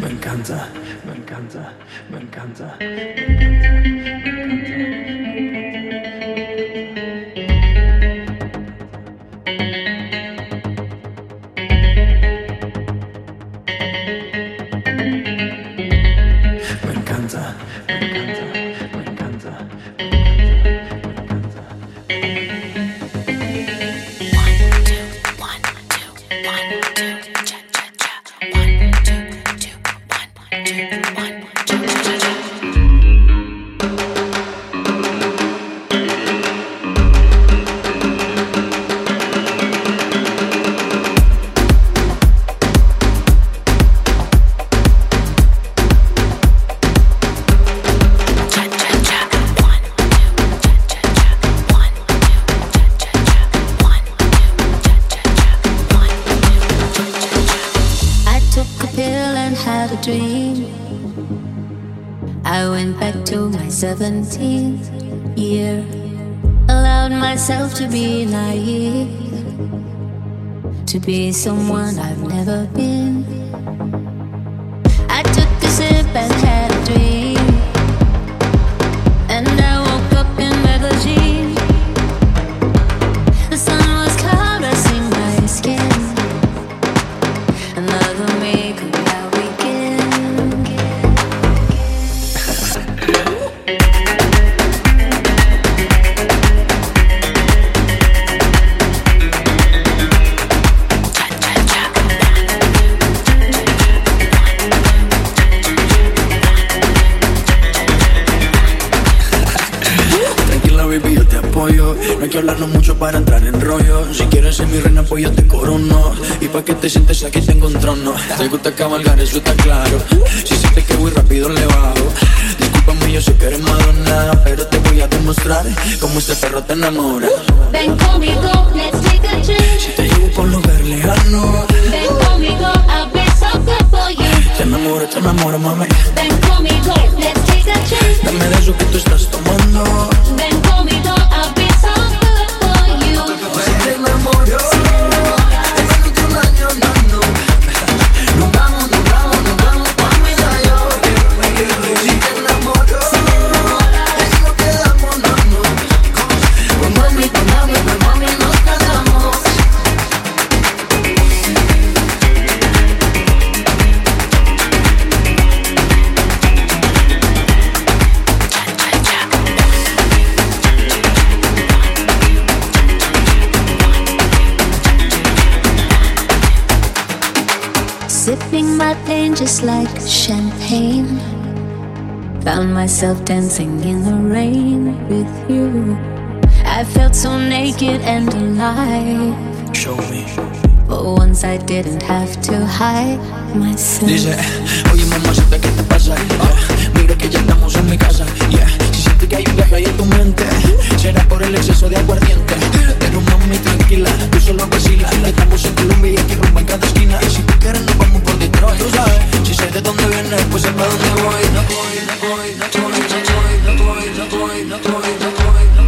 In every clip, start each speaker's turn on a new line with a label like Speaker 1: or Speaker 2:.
Speaker 1: Me encanta, me me encanta, me encanta, me encanta. to be someone I've never been.
Speaker 2: como este perro te enamora.
Speaker 1: Ven conmigo, let's take a trip.
Speaker 2: Si te llevo por un lugar lejano.
Speaker 1: Ven conmigo, I'll be so good for you.
Speaker 2: Te enamoro, te enamoro, mami.
Speaker 1: Ven conmigo, let's take a trip.
Speaker 2: Dame de eso que tú estás tomando.
Speaker 1: Ven conmigo, I'll be so good for you.
Speaker 2: Si te enamoro.
Speaker 1: like champagne. Found myself dancing in the rain with you. I felt so naked and alive.
Speaker 2: Show me.
Speaker 1: But once I didn't have to hide myself.
Speaker 2: Dice, oye mamacita, ¿qué te pasa? Uh, mira que ya estamos en mi casa. Yeah. Si sientes que hay un viaje ahí en tu mente, será por el exceso de aguardiente. Pero mami, tranquila, tú solo vacila. Estamos en Colombia y aquí rumba en cada esquina. Y si tú quieres, nos vamos no, tú sabes. Si sé de dónde vienes, pues sé para dónde voy. No voy, no voy, no voy, no voy, no voy, no voy, no voy, no voy, no voy.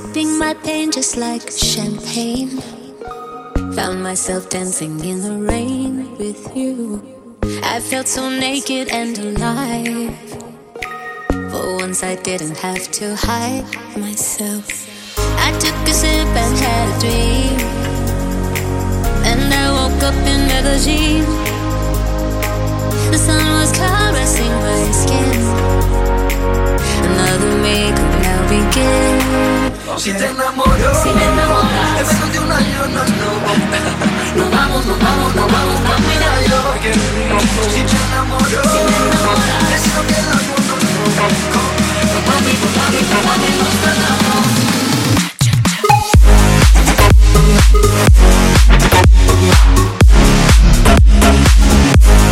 Speaker 1: sipping
Speaker 2: my pain just like champagne.
Speaker 1: Found myself dancing in the rain with you. I felt so
Speaker 2: naked and
Speaker 1: alive.
Speaker 2: For once,
Speaker 1: I didn't have to hide myself. I took a sip and had a dream. And I woke up in
Speaker 2: Medellin.
Speaker 1: The sun was caressing my skin. Another makeup now
Speaker 2: begins. Si te enamoro, si me enamoras, en menos de un año no, no. Nos
Speaker 1: vamos, nos vamos, nos vamos, no mira yo.
Speaker 2: Si te
Speaker 1: si me
Speaker 2: enamoras, es lo que
Speaker 1: el
Speaker 2: amor no, no, Nos vamos,